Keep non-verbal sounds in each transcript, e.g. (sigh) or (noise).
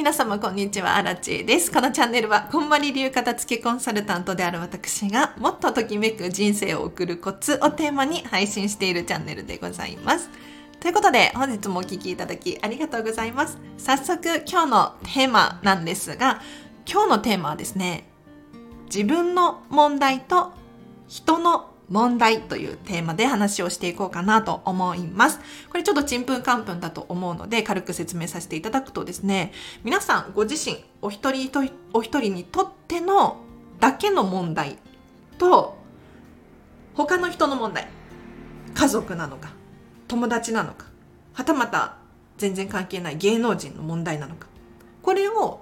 皆様こんにちは、アラチです。このチャンネルは、こんまり流片付けコンサルタントである私が、もっとときめく人生を送るコツをテーマに配信しているチャンネルでございます。ということで、本日もお聴きいただきありがとうございます。早速、今日のテーマなんですが、今日のテーマはですね、自分の問題と人の問題というテーマで話をしていこうかなと思います。これちょっとちんぷんかんぷんだと思うので軽く説明させていただくとですね、皆さんご自身お一人とお一人にとってのだけの問題と他の人の問題、家族なのか、友達なのか、はたまた全然関係ない芸能人の問題なのか、これを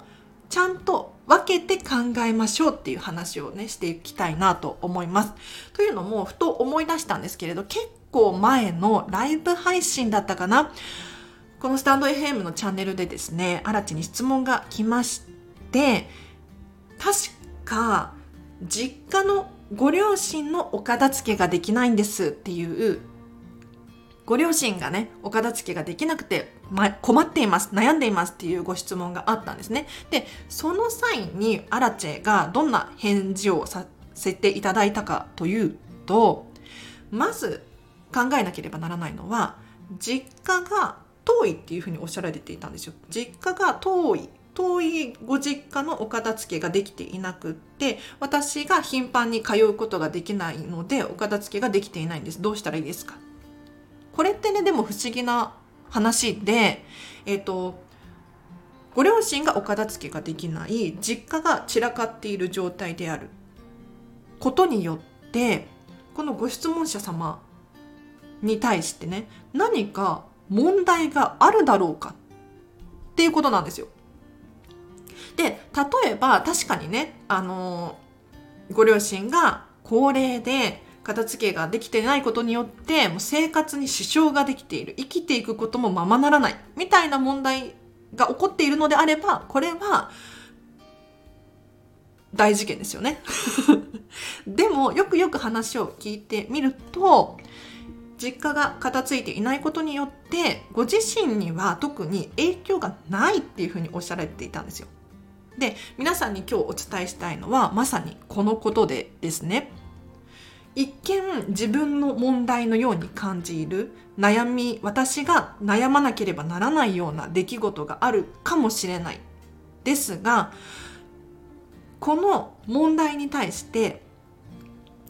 ちゃんと分けて考えましょうっていう話をね、していきたいなと思います。というのも、ふと思い出したんですけれど、結構前のライブ配信だったかな。このスタンド FM のチャンネルでですね、新地に質問が来まして、確か、実家のご両親のお片付けができないんですっていうご両親がね、お片付けができなくて、ま、困っています、悩んでいますっていうご質問があったんですね。で、その際にアラチェがどんな返事をさせていただいたかというと、まず考えなければならないのは、実家が遠いっていうふうにおっしゃられていたんですよ。実家が遠い遠いご実家のお片付けができていなくって私が頻繁に通うことができないのでお片付けができていないんですどうしたらいいですか？これってねでも不思議な話でえっ、ー、とご両親がお片付けができない実家が散らかっている状態であることによってこのご質問者様に対してね何か問題があるだろうかっていうことなんですよ。で例えば確かにねあのご両親が高齢で片付けができてないことによってもう生活に支障ができている生きていくこともままならないみたいな問題が起こっているのであればこれは大事件ですよね (laughs) でもよくよく話を聞いてみると実家が片付いていないことによってご自身には特に影響がないっていうふうにおっしゃられていたんですよ。で皆さんに今日お伝えしたいのはまさにこのことでですね。一見自分の問題のように感じる悩み私が悩まなければならないような出来事があるかもしれない。ですがこの問題に対して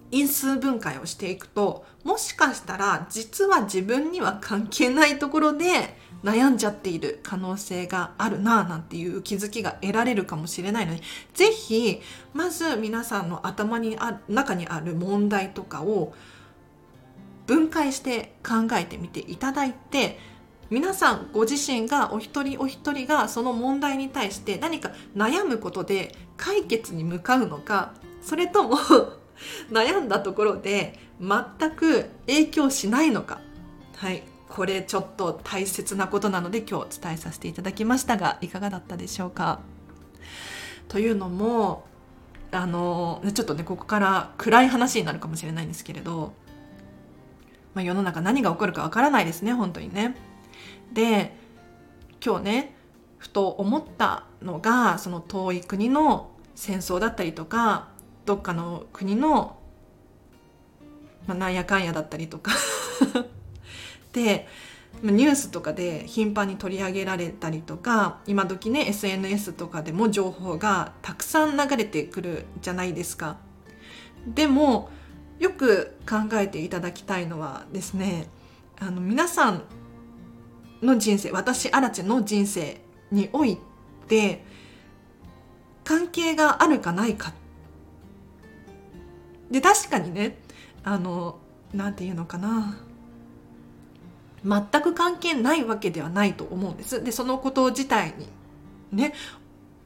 因数分解をしていくともしかしたら実は自分には関係ないところで悩んじゃっている可能性があるなぁなんていう気づきが得られるかもしれないので是非まず皆さんの頭にあ中にある問題とかを分解して考えてみていただいて皆さんご自身がお一人お一人がその問題に対して何か悩むことで解決に向かうのかそれとも (laughs) 悩んだところで全く影響しないのか。はい。これちょっと大切なことなので今日伝えさせていただきましたがいかがだったでしょうか？というのもあのちょっとねここから暗い話になるかもしれないんですけれど、まあ、世の中何が起こるかわからないですね本当にね。で今日ねふと思ったのがその遠い国の戦争だったりとかどっかの国の、まあ、なんやかんやだったりとか (laughs) でニュースとかで頻繁に取り上げられたりとか今時ね SNS とかでも情報がたくさん流れてくるじゃないですか。でもよく考えていただきたいのはですねあの皆さんの人生私アラチェの人生において関係があるかないかで確かにねあの何て言うのかな全く関係ないわけではないと思うんです。でそのこと自体にね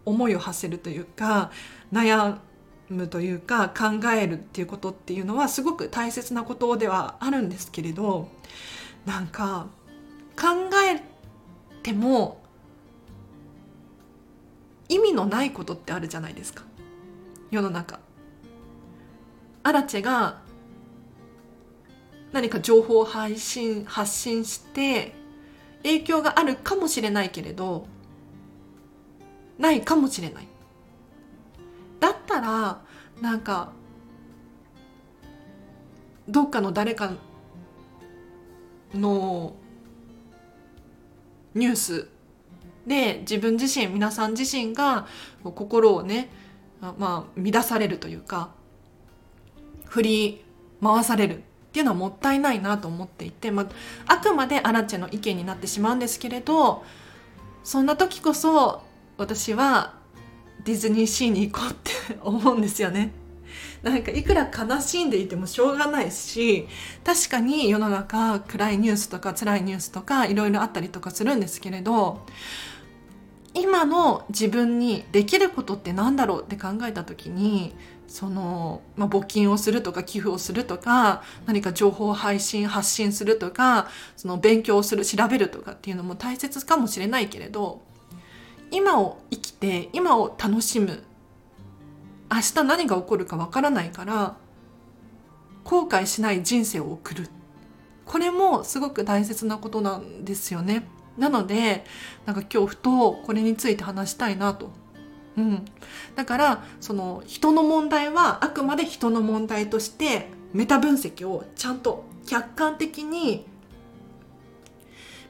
思いを馳せるというか悩むというか考えるっていうことっていうのはすごく大切なことではあるんですけれどなんか考えても意味のないことってあるじゃないですか世の中。アラチェが何か情報を配信発信して影響があるかもしれないけれどないかもしれない。だったらなんかどっかの誰かのニュースで自分自身皆さん自身が心をねまあ乱されるというか振り回される。っていうのはもったいないなと思っていて、まあ、あくまでアラチェの意見になってしまうんですけれどそんな時こそ私はディズニーシーに行こうって思うんですよね。なんかいくら悲しんでいてもしょうがないし確かに世の中暗いニュースとか辛いニュースとかいろいろあったりとかするんですけれど今の自分にできることって何だろうって考えた時にその、まあ、募金をするとか寄付をするとか何か情報配信発信するとかその勉強をする調べるとかっていうのも大切かもしれないけれど今を生きて今を楽しむ明日何が起こるかわからないから後悔しない人生を送る。これもすごく大切なことなんですよね。なのでなんか今日ふとこれについて話したいなとうん、だからその人の問題はあくまで人の問題としてメタ分析をちゃんと客観的に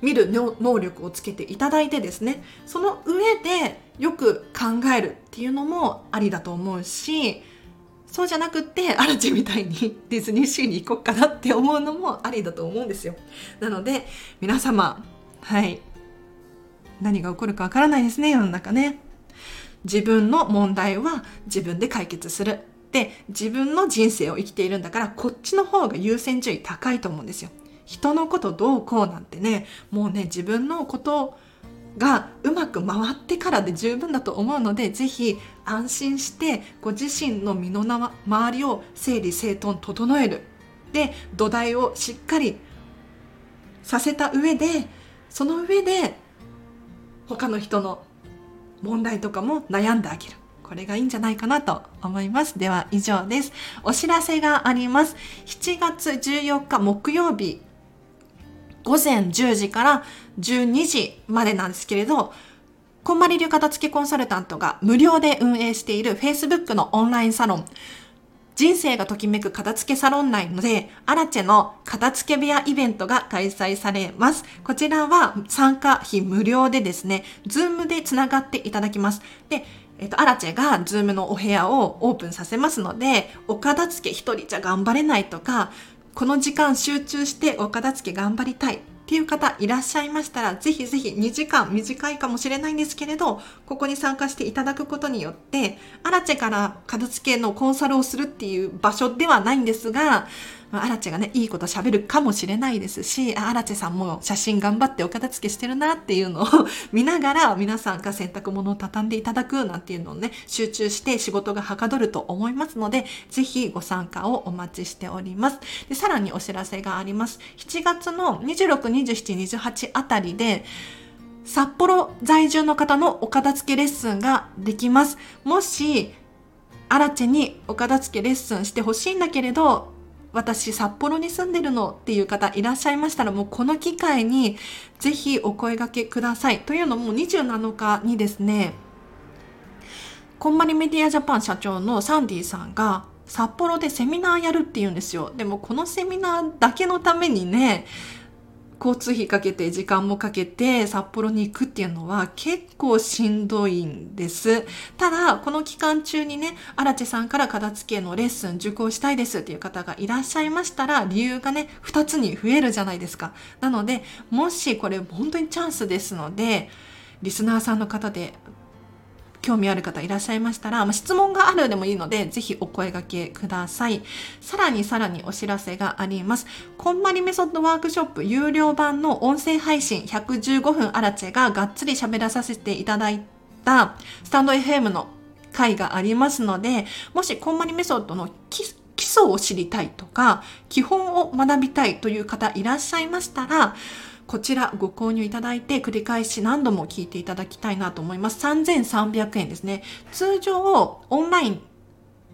見る能力をつけていただいてですね。その上でよく考えるっていうのもありだと思うしそうじゃなくってアラチみたいにディズニーシーに行こうかなって思うのもありだと思うんですよ。なので皆様はい。何が起こるかわからないですね世の中ね。自分の問題は自分で解決する。で自分の人生を生きているんだからこっちの方が優先順位高いと思うんですよ。人のことどうこうなんてねもうね自分のことがうまく回ってからで十分だと思うのでぜひ安心してご自身の身の回りを整理整頓整える。で土台をしっかりさせた上でその上で他の人の問題とかも悩んであげるこれがいいんじゃないかなと思います。では以上です。お知らせがあります。7月14日木曜日午前10時から12時までなんですけれど、こんまり流片付けコンサルタントが無料で運営している Facebook のオンラインサロン、人生がときめく片付けサロン内ので、アラチェの片付け部屋イベントが開催されます。こちらは参加費無料でですね、ズームでつながっていただきます。で、えっと、アラチェがズームのお部屋をオープンさせますので、お片付け一人じゃ頑張れないとか、この時間集中してお片付け頑張りたいっていう方いらっしゃいましたら、ぜひぜひ2時間短いかもしれないんですけれど、ここに参加していただくことによって、アラチェから片付けのコンサルをするっていう場所ではないんですが、アラチェがね、いいこと喋るかもしれないですし、アラチェさんも写真頑張ってお片付けしてるなっていうのを (laughs) 見ながら皆さんが洗濯物を畳んでいただくなんていうのをね、集中して仕事がはかどると思いますので、ぜひご参加をお待ちしております。で、さらにお知らせがあります。7月の26、27、28あたりで、札幌在住の方のお片付けレッスンができます。もし、アラチェにお片付けレッスンしてほしいんだけれど、私札幌に住んでるのっていう方いらっしゃいましたらもうこの機会にぜひお声掛けください。というのも27日にですね、こんまりメディアジャパン社長のサンディさんが札幌でセミナーやるって言うんですよ。でもこのセミナーだけのためにね、交通費かけて時間もかけて札幌に行くっていうのは結構しんどいんです。ただ、この期間中にね、荒地さんから片付けのレッスン受講したいですっていう方がいらっしゃいましたら、理由がね、2つに増えるじゃないですか。なので、もしこれ本当にチャンスですので、リスナーさんの方で興味ある方いらっしゃいましたら、ま、質問があるでもいいので、ぜひお声掛けください。さらにさらにお知らせがあります。こんまりメソッドワークショップ有料版の音声配信115分アラチェががっつり喋らさせていただいたスタンド FM の回がありますので、もしこんまりメソッドの基礎を知りたいとか、基本を学びたいという方いらっしゃいましたら、こちらご購入いただいて繰り返し何度も聞いていただきたいなと思います。3300円ですね。通常オンライン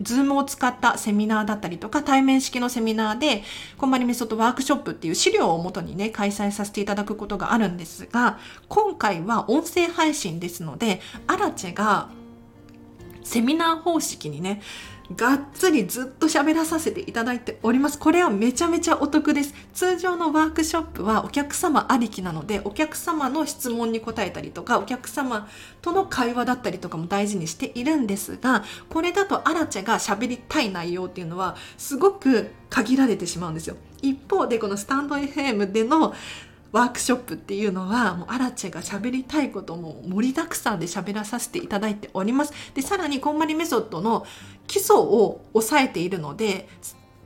ズームを使ったセミナーだったりとか、対面式のセミナーで、こんまりメソッドワークショップっていう資料をもとにね、開催させていただくことがあるんですが、今回は音声配信ですので、アラチェがセミナー方式にね、がっつりずっと喋らさせていただいております。これはめちゃめちゃお得です。通常のワークショップはお客様ありきなので、お客様の質問に答えたりとか、お客様との会話だったりとかも大事にしているんですが、これだとアラチェが喋りたい内容っていうのはすごく限られてしまうんですよ。一方でこのスタンド FM でのワークショップっていうのはもうアラチェが喋りたいことも盛りだくさんで喋らさせていただいております。でさらにこんまりメソッドの基礎を押さえているので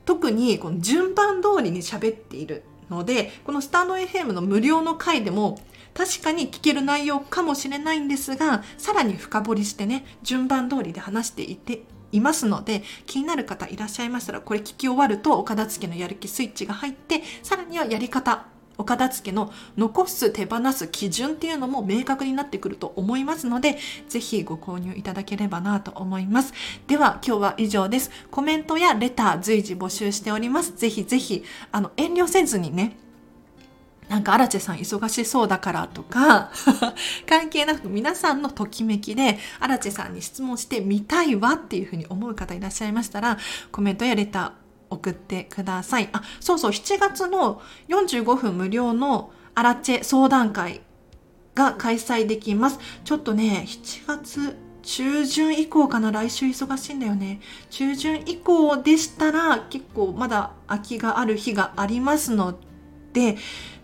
特にこの順番通りに喋っているのでこのスタンド FM の無料の回でも確かに聞ける内容かもしれないんですがさらに深掘りしてね順番通りで話していっていますので気になる方いらっしゃいましたらこれ聞き終わるとお片付けのやる気スイッチが入ってさらにはやり方お片付けの残す手放す基準っていうのも明確になってくると思いますので、ぜひご購入いただければなと思います。では今日は以上です。コメントやレター随時募集しております。ぜひぜひ、あの、遠慮せずにね、なんか、アラチェさん忙しそうだからとか、(laughs) 関係なく皆さんのときめきで、アラチェさんに質問してみたいわっていうふうに思う方いらっしゃいましたら、コメントやレター、送ってください。あ、そうそう、7月の45分無料のアラチェ相談会が開催できます。ちょっとね、7月中旬以降かな？来週忙しいんだよね。中旬以降でしたら結構まだ空きがある日がありますので、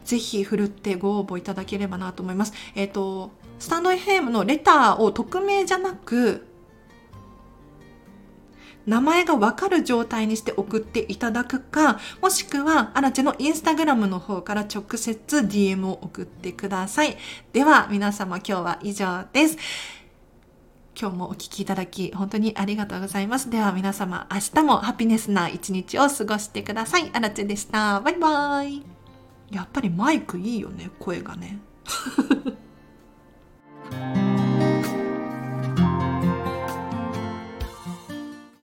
ぜひふるってご応募いただければなと思います。えっ、ー、と、スタンド FM のレターを匿名じゃなく、名前がわかる状態にして送っていただくか、もしくは、アラチェのインスタグラムの方から直接 DM を送ってください。では、皆様今日は以上です。今日もお聴きいただき本当にありがとうございます。では皆様明日もハピネスな一日を過ごしてください。アラチェでした。バイバイ。やっぱりマイクいいよね、声がね。(laughs)